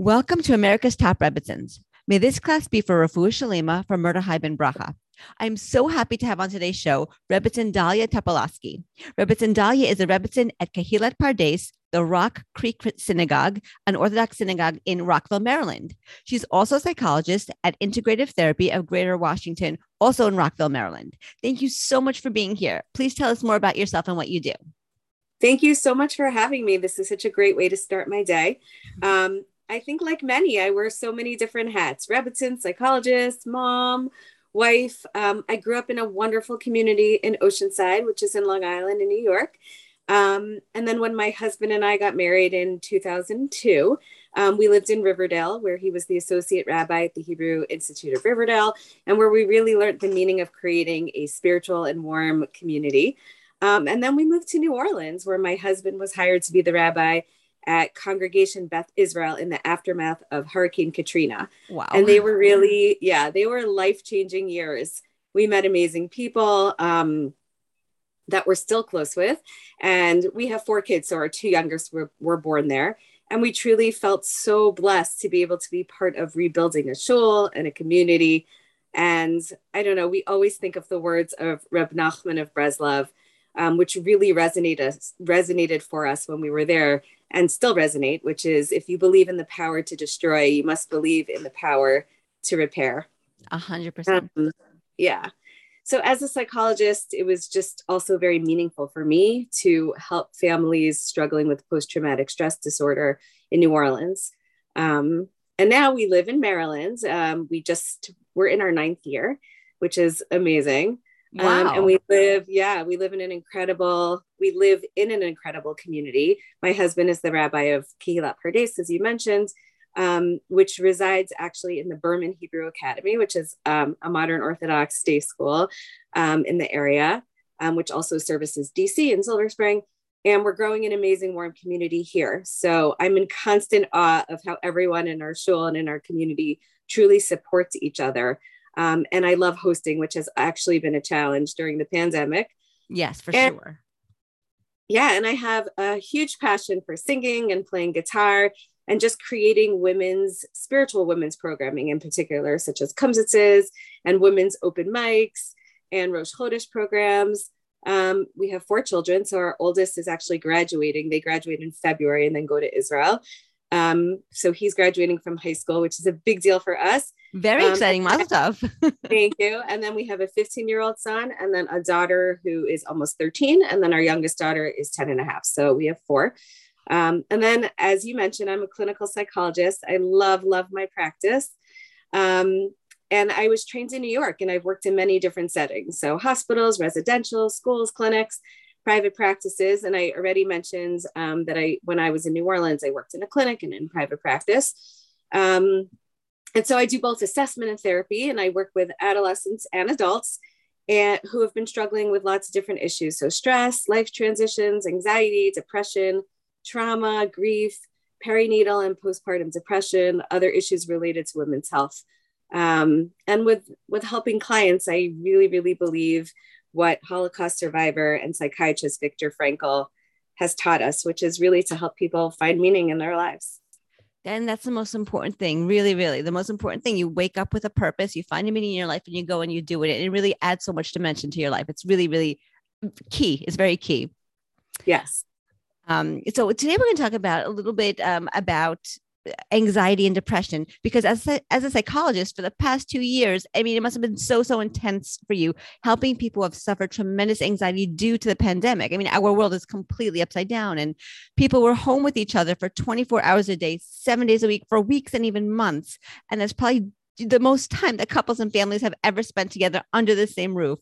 Welcome to America's Top Rebbitzins. May this class be for Refuah Shalema for Mordechai Ben Bracha. I'm so happy to have on today's show Rebbitzin Dalia Topolosky. Rebbitzin Dalia is a Rebbitzin at Kehilat Pardes, the Rock Creek Synagogue, an Orthodox synagogue in Rockville, Maryland. She's also a psychologist at Integrative Therapy of Greater Washington, also in Rockville, Maryland. Thank you so much for being here. Please tell us more about yourself and what you do. Thank you so much for having me. This is such a great way to start my day. Um, I think, like many, I wear so many different hats Rebbitzin, psychologist, mom, wife. Um, I grew up in a wonderful community in Oceanside, which is in Long Island in New York. Um, and then when my husband and I got married in 2002, um, we lived in Riverdale, where he was the associate rabbi at the Hebrew Institute of Riverdale, and where we really learned the meaning of creating a spiritual and warm community. Um, and then we moved to New Orleans, where my husband was hired to be the rabbi at Congregation Beth Israel in the aftermath of Hurricane Katrina. Wow. And they were really, yeah, they were life changing years. We met amazing people um, that we're still close with. And we have four kids. So our two youngest were, were born there. And we truly felt so blessed to be able to be part of rebuilding a shul and a community. And I don't know, we always think of the words of Reb Nachman of Breslov, um, which really resonated resonated for us when we were there and still resonate, which is if you believe in the power to destroy, you must believe in the power to repair. A hundred percent. Um, yeah. So as a psychologist, it was just also very meaningful for me to help families struggling with post-traumatic stress disorder in New Orleans. Um, and now we live in Maryland. Um, we just we're in our ninth year, which is amazing. Wow. Um, and we live, yeah, we live in an incredible, we live in an incredible community. My husband is the rabbi of Kehilat Pardes, as you mentioned, um, which resides actually in the Berman Hebrew Academy, which is um, a modern Orthodox day school um, in the area, um, which also services DC and Silver Spring. And we're growing an amazing, warm community here. So I'm in constant awe of how everyone in our shul and in our community truly supports each other. Um, and I love hosting, which has actually been a challenge during the pandemic. Yes, for and, sure. Yeah. And I have a huge passion for singing and playing guitar and just creating women's spiritual women's programming in particular, such as kumsitzes and women's open mics and Rosh Chodesh programs. Um, we have four children. So our oldest is actually graduating. They graduate in February and then go to Israel. Um, so he's graduating from high school, which is a big deal for us. Very um, exciting, tov. thank you. And then we have a 15 year old son, and then a daughter who is almost 13, and then our youngest daughter is 10 and a half. So we have four. Um, and then, as you mentioned, I'm a clinical psychologist. I love, love my practice. Um, and I was trained in New York, and I've worked in many different settings. So, hospitals, residential, schools, clinics private practices. And I already mentioned um, that I, when I was in New Orleans, I worked in a clinic and in private practice. Um, and so I do both assessment and therapy, and I work with adolescents and adults and who have been struggling with lots of different issues. So stress, life transitions, anxiety, depression, trauma, grief, perinatal and postpartum depression, other issues related to women's health. Um, and with with helping clients, I really, really believe what Holocaust survivor and psychiatrist Viktor Frankl has taught us, which is really to help people find meaning in their lives. And that's the most important thing, really, really. The most important thing. You wake up with a purpose, you find a meaning in your life, and you go and you do it. And it really adds so much dimension to your life. It's really, really key. It's very key. Yes. Um, so today we're going to talk about a little bit um, about anxiety and depression. Because as a, as a psychologist for the past two years i mean it must have been so so intense for you helping people have suffered tremendous anxiety due to the pandemic. I mean our world is completely upside down and people were home with each other for 24 hours a day seven days a week for weeks and even months. And that's probably the most time that couples and families have ever spent together under the same roof.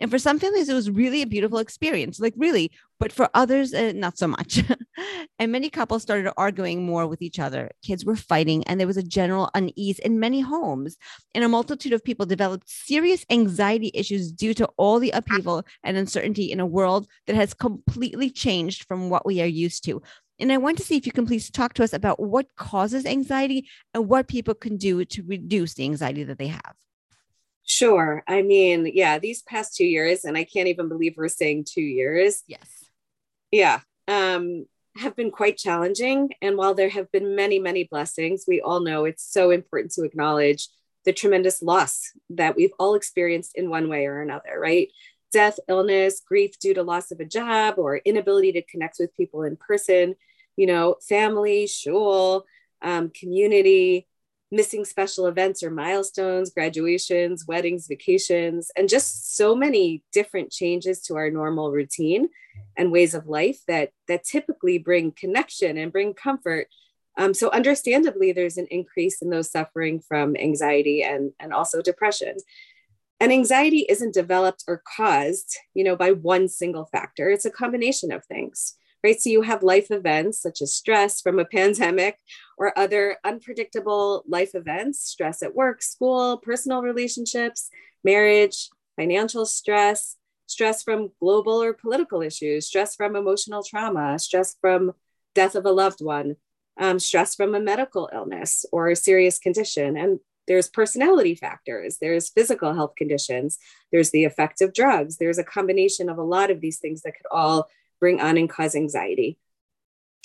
And for some families, it was really a beautiful experience, like really, but for others, uh, not so much. and many couples started arguing more with each other. Kids were fighting, and there was a general unease in many homes. And a multitude of people developed serious anxiety issues due to all the upheaval and uncertainty in a world that has completely changed from what we are used to. And I want to see if you can please talk to us about what causes anxiety and what people can do to reduce the anxiety that they have. Sure. I mean, yeah, these past two years, and I can't even believe we're saying two years. Yes. Yeah. Um, have been quite challenging. And while there have been many, many blessings, we all know it's so important to acknowledge the tremendous loss that we've all experienced in one way or another, right? Death, illness, grief due to loss of a job or inability to connect with people in person, you know, family, shul, um, community, missing special events or milestones, graduations, weddings, vacations, and just so many different changes to our normal routine and ways of life that that typically bring connection and bring comfort. Um, so understandably, there's an increase in those suffering from anxiety and, and also depression. And anxiety isn't developed or caused, you know, by one single factor. It's a combination of things right? So you have life events such as stress from a pandemic or other unpredictable life events, stress at work, school, personal relationships, marriage, financial stress, stress from global or political issues, stress from emotional trauma, stress from death of a loved one, um, stress from a medical illness or a serious condition. And there's personality factors, there's physical health conditions, there's the effect of drugs, there's a combination of a lot of these things that could all bring on and cause anxiety.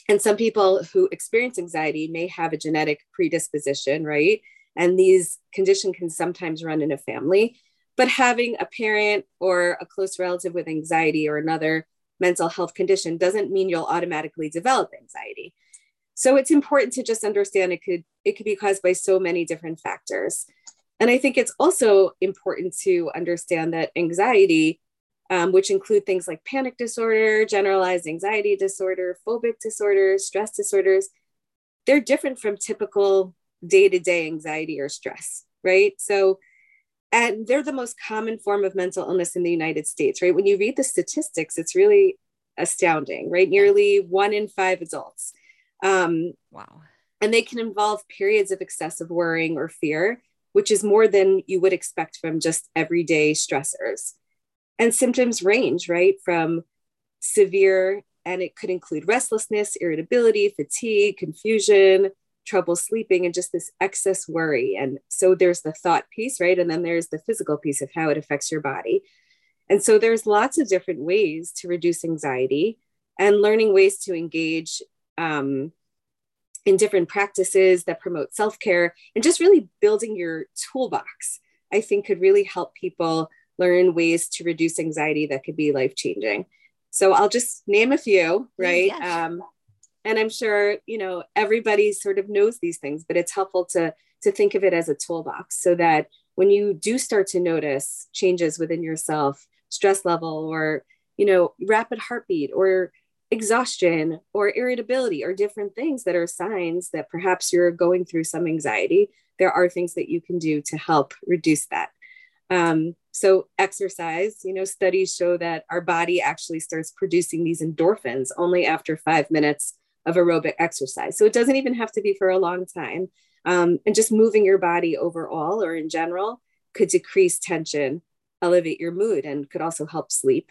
And some people who experience anxiety may have a genetic predisposition, right? And these conditions can sometimes run in a family. But having a parent or a close relative with anxiety or another mental health condition doesn't mean you'll automatically develop anxiety. So it's important to just understand it could it could be caused by so many different factors. And I think it's also important to understand that anxiety um, which include things like panic disorder, generalized anxiety disorder, phobic disorders, stress disorders. They're different from typical day to day anxiety or stress, right? So, and they're the most common form of mental illness in the United States, right? When you read the statistics, it's really astounding, right? Nearly one in five adults. Um, wow. And they can involve periods of excessive worrying or fear, which is more than you would expect from just everyday stressors. And symptoms range, right, from severe, and it could include restlessness, irritability, fatigue, confusion, trouble sleeping, and just this excess worry. And so there's the thought piece, right? And then there's the physical piece of how it affects your body. And so there's lots of different ways to reduce anxiety and learning ways to engage um, in different practices that promote self care and just really building your toolbox, I think could really help people learn ways to reduce anxiety that could be life changing. So I'll just name a few, right? Yes. Um, and I'm sure you know everybody sort of knows these things, but it's helpful to to think of it as a toolbox so that when you do start to notice changes within yourself, stress level, or you know rapid heartbeat, or exhaustion, or irritability, or different things that are signs that perhaps you're going through some anxiety, there are things that you can do to help reduce that. Um, so, exercise, you know, studies show that our body actually starts producing these endorphins only after five minutes of aerobic exercise. So, it doesn't even have to be for a long time. Um, and just moving your body overall or in general could decrease tension, elevate your mood, and could also help sleep.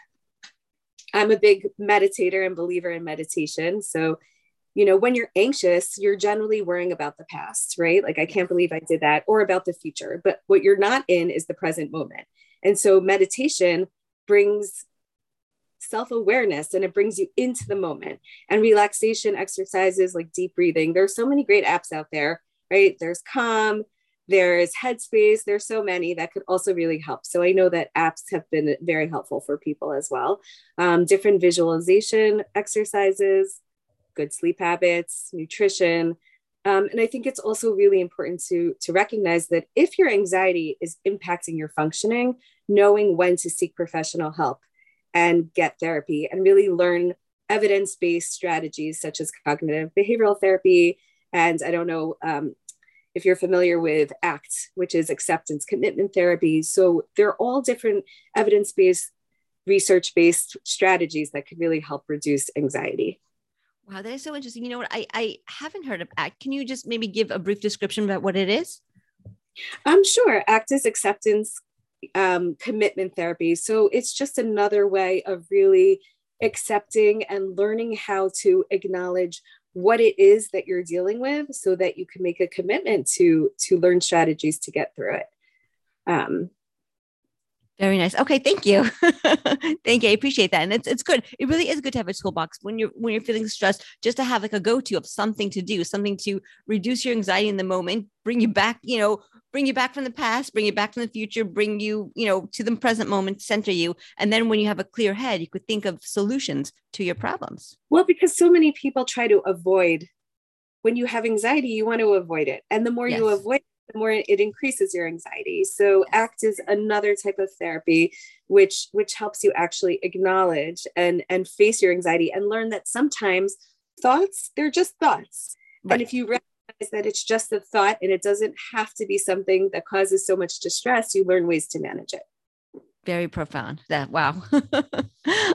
I'm a big meditator and believer in meditation. So, you know, when you're anxious, you're generally worrying about the past, right? Like, I can't believe I did that, or about the future. But what you're not in is the present moment. And so, meditation brings self awareness and it brings you into the moment. And relaxation exercises like deep breathing. There's so many great apps out there, right? There's Calm, there's Headspace, there's so many that could also really help. So I know that apps have been very helpful for people as well. Um, different visualization exercises, good sleep habits, nutrition. Um, and I think it's also really important to, to recognize that if your anxiety is impacting your functioning, knowing when to seek professional help and get therapy and really learn evidence based strategies such as cognitive behavioral therapy. And I don't know um, if you're familiar with ACT, which is acceptance commitment therapy. So they're all different evidence based, research based strategies that could really help reduce anxiety. Wow, that is so interesting. You know what? I, I haven't heard of ACT. Can you just maybe give a brief description about what it is? Um, sure. ACT is acceptance um, commitment therapy. So it's just another way of really accepting and learning how to acknowledge what it is that you're dealing with so that you can make a commitment to to learn strategies to get through it. Um, Very nice. Okay, thank you. thank you. I appreciate that. And it's it's good. It really is good to have a toolbox when you're when you're feeling stressed, just to have like a go-to of something to do, something to reduce your anxiety in the moment, bring you back, you know, bring you back from the past, bring you back from the future, bring you, you know, to the present moment, center you. And then when you have a clear head, you could think of solutions to your problems. Well, because so many people try to avoid when you have anxiety, you want to avoid it. And the more yes. you avoid the more it increases your anxiety. So act is another type of therapy which which helps you actually acknowledge and and face your anxiety and learn that sometimes thoughts they're just thoughts. Right. and if you recognize that it's just a thought and it doesn't have to be something that causes so much distress you learn ways to manage it very profound that wow.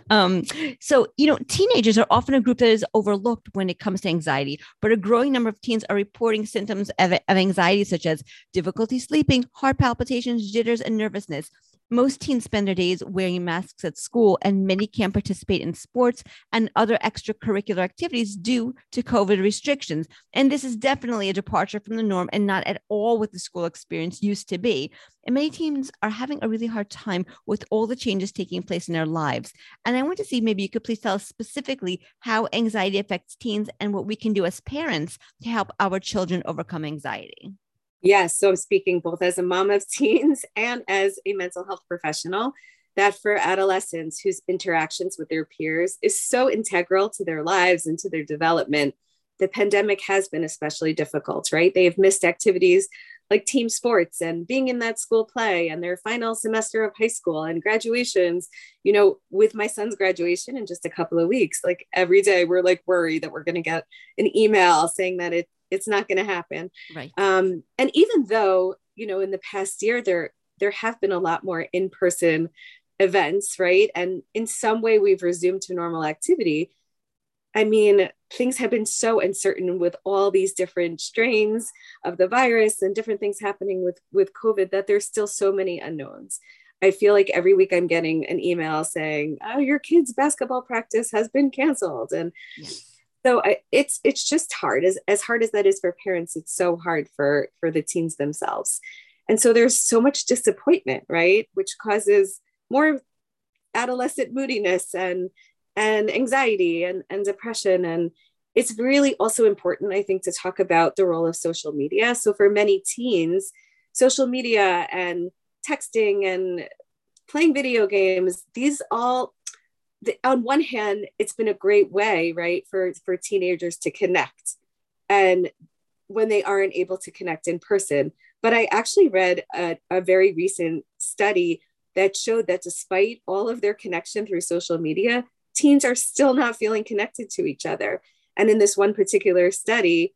Um, so you know teenagers are often a group that is overlooked when it comes to anxiety but a growing number of teens are reporting symptoms of, of anxiety such as difficulty sleeping heart palpitations jitters and nervousness most teens spend their days wearing masks at school, and many can't participate in sports and other extracurricular activities due to COVID restrictions. And this is definitely a departure from the norm and not at all what the school experience used to be. And many teens are having a really hard time with all the changes taking place in their lives. And I want to see maybe you could please tell us specifically how anxiety affects teens and what we can do as parents to help our children overcome anxiety. Yes. So I'm speaking both as a mom of teens and as a mental health professional that for adolescents whose interactions with their peers is so integral to their lives and to their development, the pandemic has been especially difficult, right? They have missed activities like team sports and being in that school play and their final semester of high school and graduations. You know, with my son's graduation in just a couple of weeks, like every day we're like worried that we're going to get an email saying that it it's not going to happen. Right. Um, and even though you know in the past year there there have been a lot more in-person events right? And in some way we've resumed to normal activity. I mean things have been so uncertain with all these different strains of the virus and different things happening with with covid that there's still so many unknowns. I feel like every week I'm getting an email saying, "Oh, your kid's basketball practice has been canceled," and yes so it's it's just hard as, as hard as that is for parents it's so hard for for the teens themselves. And so there's so much disappointment right? Which causes more adolescent moodiness and and anxiety and, and depression. And it's really also important i think to talk about the role of social media. So for many teens social media and texting and playing video games these all the, on one hand, it's been a great way, right, for for teenagers to connect, and when they aren't able to connect in person. But I actually read a, a very recent study that showed that despite all of their connection through social media, teens are still not feeling connected to each other. And in this one particular study,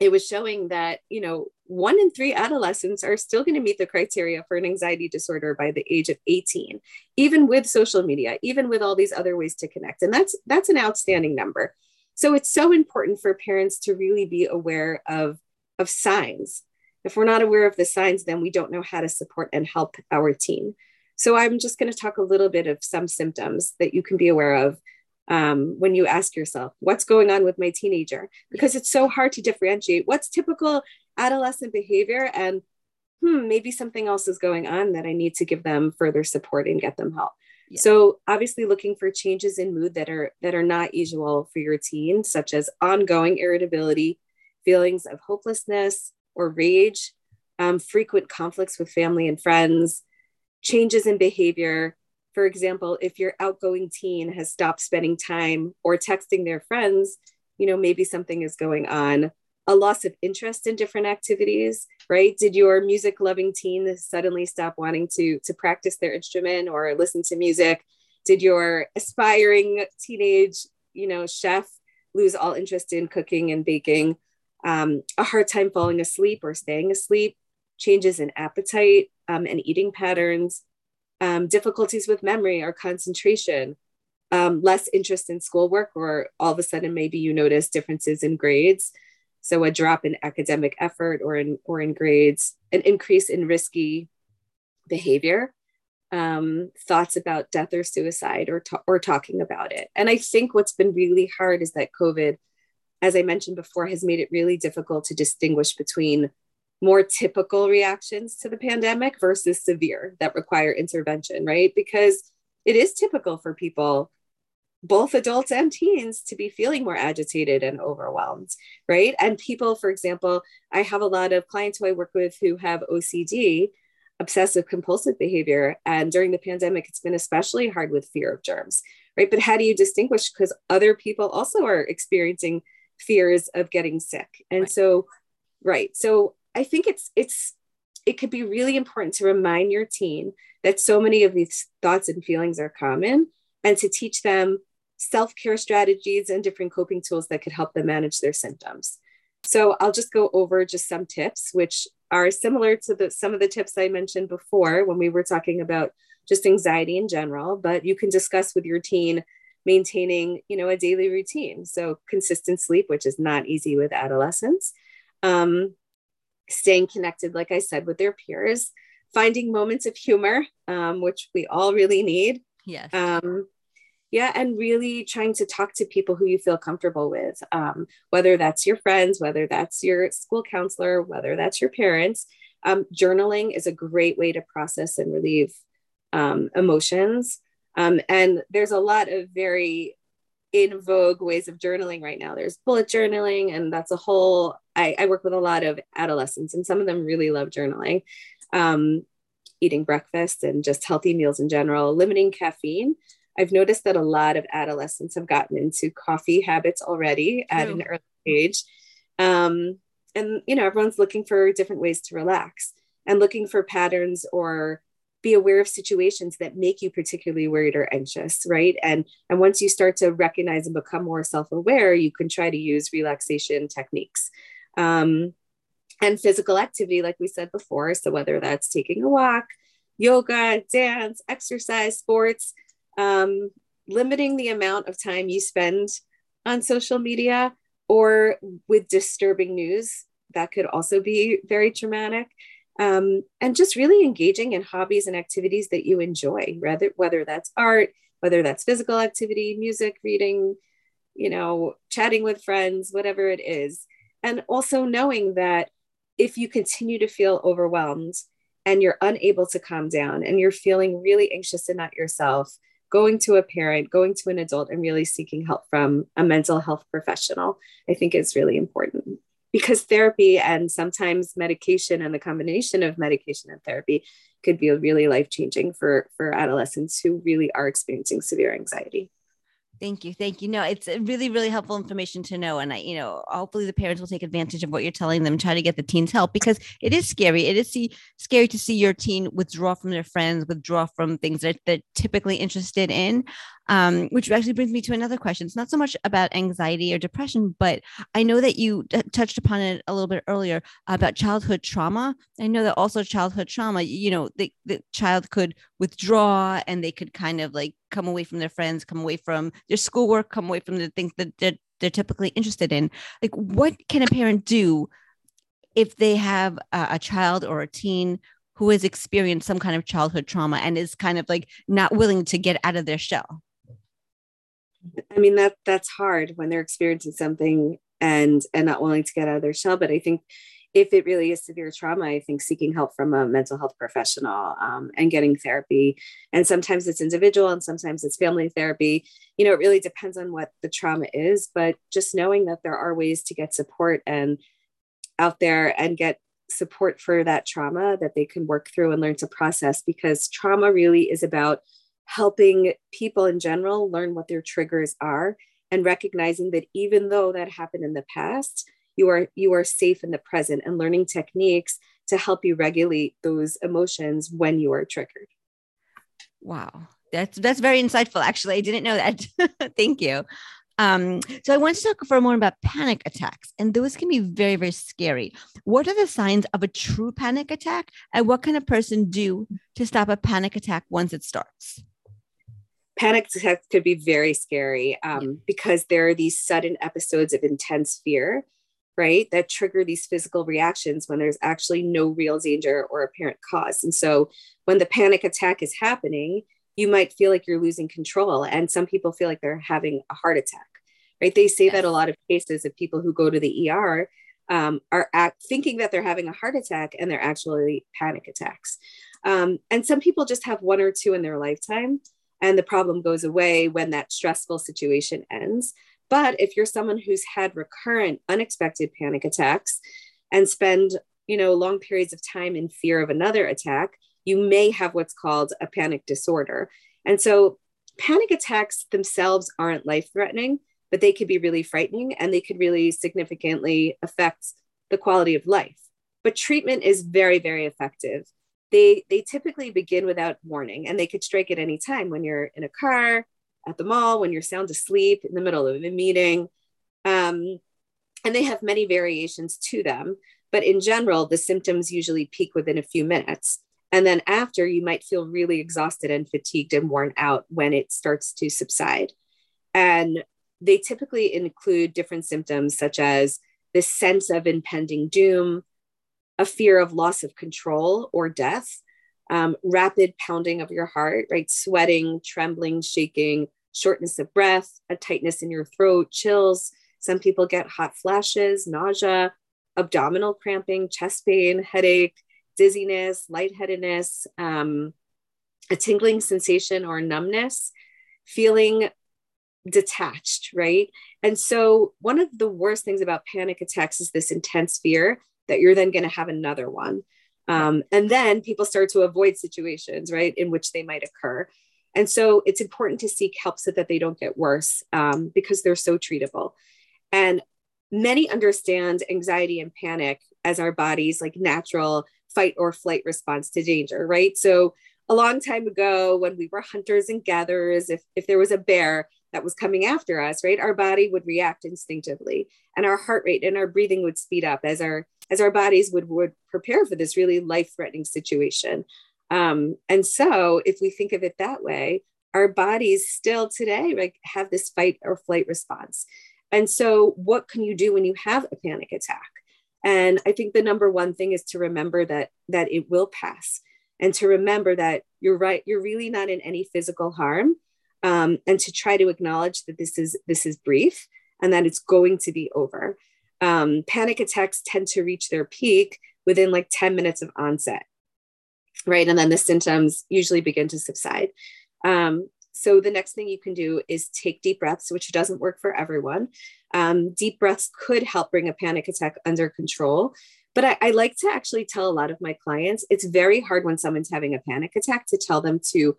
it was showing that you know one in three adolescents are still going to meet the criteria for an anxiety disorder by the age of 18 even with social media even with all these other ways to connect and that's that's an outstanding number. So it's so important for parents to really be aware of of signs. If we're not aware of the signs then we don't know how to support and help our teen. So i'm just going to talk a little bit of some symptoms that you can be aware of um, when you ask yourself, what's going on with my teenager? Because it's so hard to differentiate what's typical adolescent behavior and hmm, maybe something else is going on that I need to give them further support and get them help. Yeah. So obviously looking for changes in mood that are that are not usual for your teen, such as ongoing irritability, feelings of hopelessness or rage, um, frequent conflicts with family and friends, changes in behavior, for example, if your outgoing teen has stopped spending time or texting their friends, you know, maybe something is going on. A loss of interest in different activities, right? Did your music loving teen suddenly stop wanting to, to practice their instrument or listen to music? Did your aspiring teenage, you know, chef lose all interest in cooking and baking? Um, a hard time falling asleep or staying asleep, changes in appetite um, and eating patterns, um, difficulties with memory or concentration, um, less interest in schoolwork, or all of a sudden maybe you notice differences in grades. So a drop in academic effort or in or in grades, an increase in risky behavior, um, thoughts about death or suicide, or to- or talking about it. And I think what's been really hard is that COVID, as I mentioned before, has made it really difficult to distinguish between, more typical reactions to the pandemic versus severe that require intervention, right? Because it is typical for people, both adults and teens, to be feeling more agitated and overwhelmed, right? And people, for example, I have a lot of clients who I work with who have OCD, obsessive compulsive behavior. And during the pandemic, it's been especially hard with fear of germs, right? But how do you distinguish? Because other people also are experiencing fears of getting sick. And right. so, right. So I think it's, it's, it could be really important to remind your teen that so many of these thoughts and feelings are common and to teach them self-care strategies and different coping tools that could help them manage their symptoms. So I'll just go over just some tips, which are similar to the, some of the tips I mentioned before when we were talking about just anxiety in general, but you can discuss with your teen maintaining, you know, a daily routine. So consistent sleep, which is not easy with adolescents. Um, staying connected, like I said, with their peers, finding moments of humor, um, which we all really need. Yes. Um, yeah, and really trying to talk to people who you feel comfortable with, um, whether that's your friends, whether that's your school counselor, whether that's your parents. Um, journaling is a great way to process and relieve um, emotions. Um, and there's a lot of very in vogue ways of journaling right now. There's bullet journaling, and that's a whole. I, I work with a lot of adolescents, and some of them really love journaling. Um, eating breakfast and just healthy meals in general, limiting caffeine. I've noticed that a lot of adolescents have gotten into coffee habits already at an early age. Um, and, you know, everyone's looking for different ways to relax and looking for patterns or be aware of situations that make you particularly worried or anxious right? And and once you start to recognize and become more self-aware you can try to use relaxation techniques um, and physical activity like we said before. So whether that's taking a walk yoga dance exercise sports um, limiting the amount of time you spend on social media or with disturbing news that could also be very traumatic. Um, and just really engaging in hobbies and activities that you enjoy whether whether that's art whether that's physical activity music reading you know chatting with friends whatever it is. And also knowing that if you continue to feel overwhelmed and you're unable to calm down and you're feeling really anxious and not yourself going to a parent, going to an adult, and really seeking help from a mental health professional, I think is really important because therapy and sometimes medication and the combination of medication and therapy could be really life changing for for adolescents who really are experiencing severe anxiety. Thank you. Thank you. No, it's really, really helpful information to know. And I, you know, hopefully the parents will take advantage of what you're telling them, try to get the teens help because it is scary. It is see, scary to see your teen withdraw from their friends, withdraw from things that they're typically interested in um, which actually brings me to another question. It's not so much about anxiety or depression, but I know that you t- touched upon it a little bit earlier about childhood trauma. I know that also childhood trauma, you know, the, the child could withdraw and they could kind of like come away from their friends, come away from their schoolwork, come away from the things that they're, they're typically interested in. Like, what can a parent do if they have a, a child or a teen who has experienced some kind of childhood trauma and is kind of like not willing to get out of their shell? I mean that that's hard when they're experiencing something and and not willing to get out of their shell. But I think if it really is severe trauma, I think seeking help from a mental health professional um, and getting therapy. And sometimes it's individual and sometimes it's family therapy. You know, it really depends on what the trauma is, but just knowing that there are ways to get support and out there and get support for that trauma that they can work through and learn to process because trauma really is about helping people in general learn what their triggers are and recognizing that even though that happened in the past you are you are safe in the present and learning techniques to help you regulate those emotions when you are triggered. Wow. That's that's very insightful actually. I didn't know that. Thank you. Um, so I want to talk for moment about panic attacks, and those can be very, very scary. What are the signs of a true panic attack, and what can a person do to stop a panic attack once it starts? Panic attacks could be very scary um, yeah. because there are these sudden episodes of intense fear right that trigger these physical reactions when there's actually no real danger or apparent cause and so when the panic attack is happening you might feel like you're losing control and some people feel like they're having a heart attack right they say yes. that a lot of cases of people who go to the er um, are act, thinking that they're having a heart attack and they're actually panic attacks. Um, and some people just have one or two in their lifetime, and the problem goes away when that stressful situation ends. But if you're someone who's had recurrent, unexpected panic attacks and spend, you know, long periods of time in fear of another attack, you may have what's called a panic disorder. And so panic attacks themselves aren't life threatening, but they could be really frightening and they could really significantly affect the quality of life. But treatment is very, very effective. They, they typically begin without warning and they could strike at any time when you're in a car, at the mall, when you're sound asleep, in the middle of a meeting. Um, and they have many variations to them. But in general, the symptoms usually peak within a few minutes. And then after, you might feel really exhausted and fatigued and worn out when it starts to subside. And they typically include different symptoms such as this sense of impending doom, a fear of loss of control or death, um, rapid pounding of your heart, right? Sweating, trembling, shaking, shortness of breath, a tightness in your throat, chills. Some people get hot flashes, nausea, abdominal cramping, chest pain, headache, dizziness, lightheadedness, um, a tingling sensation or numbness, feeling detached, right? And so, one of the worst things about panic attacks is this intense fear that you're then going to have another one. Um, and then people start to avoid situations, right, in which they might occur. And so, it's important to seek help so that they don't get worse um, because they're so treatable. And many understand anxiety and panic as our body's like natural fight or flight response to danger, right? So, a long time ago, when we were hunters and gatherers, if, if there was a bear, that was coming after us right our body would react instinctively and our heart rate and our breathing would speed up as our as our bodies would would prepare for this really life threatening situation. Um, and so if we think of it that way our bodies still today like have this fight or flight response. And so what can you do when you have a panic attack? And i think the number one thing is to remember that that it will pass and to remember that you're right you're really not in any physical harm um, and to try to acknowledge that this is this is brief and that it's going to be over. Um, panic attacks tend to reach their peak within like 10 minutes of onset, right? And then the symptoms usually begin to subside. Um, so the next thing you can do is take deep breaths, which doesn't work for everyone. Um, deep breaths could help bring a panic attack under control. But I, I, like to actually tell a lot of my clients it's very hard when someone's having a panic attack to tell them to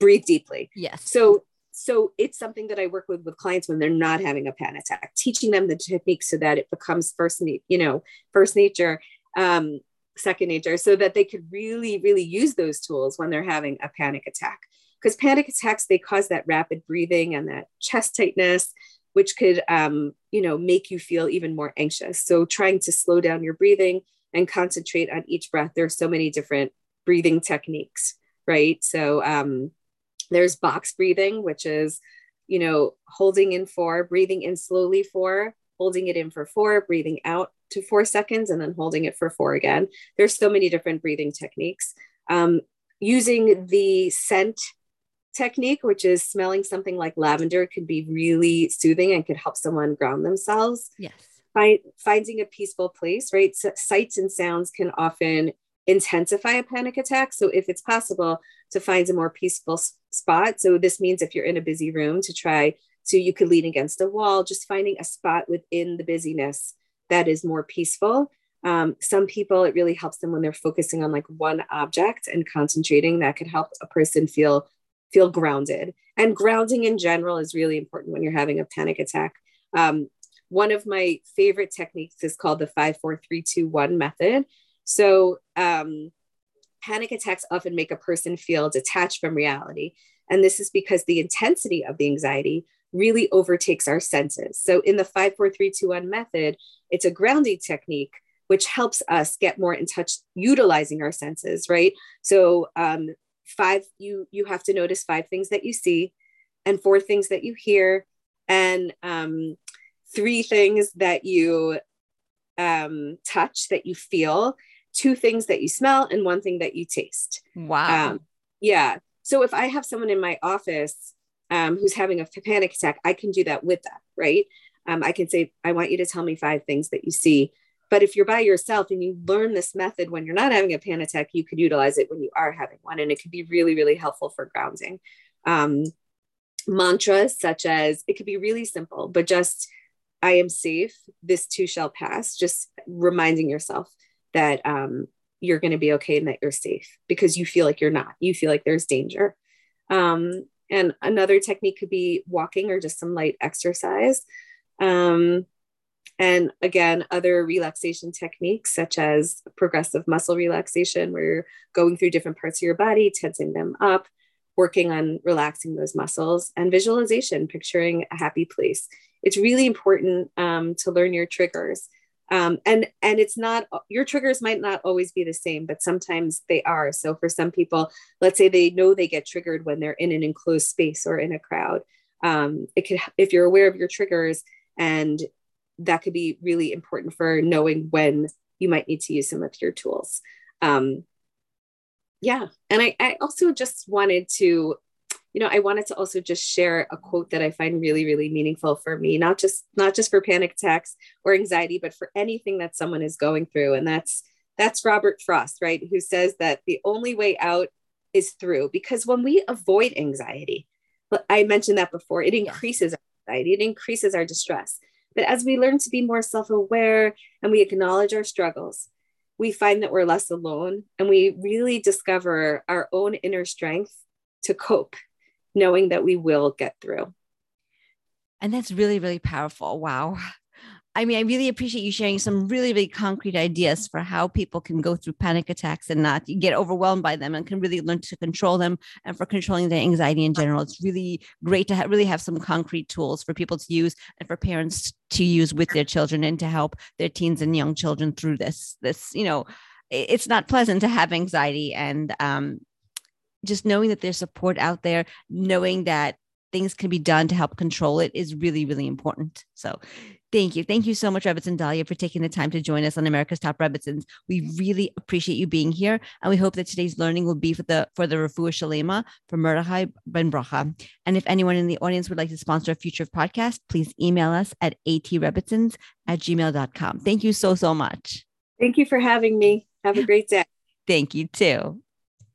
breathe deeply. Yes. So so it's something that I work with with clients when they're not having a panic attack, teaching them the techniques so that it becomes first, you know, first nature, um, second nature, so that they could really, really use those tools when they're having a panic attack. Because panic attacks they cause that rapid breathing and that chest tightness, which could, um, you know, make you feel even more anxious. So trying to slow down your breathing and concentrate on each breath. There are so many different breathing techniques, right? So um, there's box breathing, which is, you know, holding in four, breathing in slowly four, holding it in for four, breathing out to four seconds, and then holding it for four again. There's so many different breathing techniques. Um, using the scent technique, which is smelling something like lavender, could be really soothing and could help someone ground themselves. Yes. Find, finding a peaceful place, right? So sights and sounds can often intensify a panic attack. So if it's possible to find a more peaceful spot, so this means if you're in a busy room to try so you could lean against a wall, just finding a spot within the busyness that is more peaceful. Um, some people, it really helps them when they're focusing on like one object and concentrating. That could help a person feel feel grounded. And grounding in general is really important when you're having a panic attack. Um, one of my favorite techniques is called the five, four, three, two, one method. So, um, panic attacks often make a person feel detached from reality. And this is because the intensity of the anxiety really overtakes our senses. So, in the 54321 method, it's a grounding technique which helps us get more in touch utilizing our senses, right? So, um, five you you have to notice five things that you see and four things that you hear and um, three things that you um, touch that you feel two things that you smell and one thing that you taste. Wow. Um, yeah. So if I have someone in my office um, who's having a panic attack, I can do that with that, right? Um, I can say, I want you to tell me five things that you see but if you're by yourself and you learn this method when you're not having a panic attack, you could utilize it when you are having one. And it could be really, really helpful for grounding. Um, mantras such as it could be really simple, but just I am safe, this too shall pass, just reminding yourself that um, you're going to be okay and that you're safe because you feel like you're not. You feel like there's danger. Um, and another technique could be walking or just some light exercise. Um, and again, other relaxation techniques such as progressive muscle relaxation, where you're going through different parts of your body, tensing them up, working on relaxing those muscles, and visualization, picturing a happy place. It's really important um, to learn your triggers. Um, and and it's not your triggers might not always be the same but sometimes they are so for some people let's say they know they get triggered when they're in an enclosed space or in a crowd um, it could if you're aware of your triggers and that could be really important for knowing when you might need to use some of your tools. Um, yeah. And I, I also just wanted to, you know, I wanted to also just share a quote that I find really, really meaningful for me, not just, not just for panic attacks or anxiety, but for anything that someone is going through. And that's, that's Robert Frost, right? Who says that the only way out is through, because when we avoid anxiety, I mentioned that before, it increases our anxiety, it increases our distress. But as we learn to be more self aware and we acknowledge our struggles, we find that we're less alone and we really discover our own inner strength to cope, knowing that we will get through. And that's really, really powerful. Wow. I mean, I really appreciate you sharing some really, really concrete ideas for how people can go through panic attacks and not get overwhelmed by them and can really learn to control them and for controlling their anxiety in general. It's really great to really have some concrete tools for people to use and for parents to use with their children and to help their teens and young children through this. This, you know, it's not pleasant to have anxiety and um, just knowing that there's support out there, knowing that things can be done to help control it is really, really important. So thank you. Thank you so much, Rebbitzin Dalia, for taking the time to join us on America's Top Rebbitzins. We really appreciate you being here. And we hope that today's learning will be for the for the Refuah Shalema for Mordechai Ben Bracha. And if anyone in the audience would like to sponsor a future podcast, please email us at atrebitzins at gmail.com. Thank you so, so much. Thank you for having me. Have a great day. Thank you too.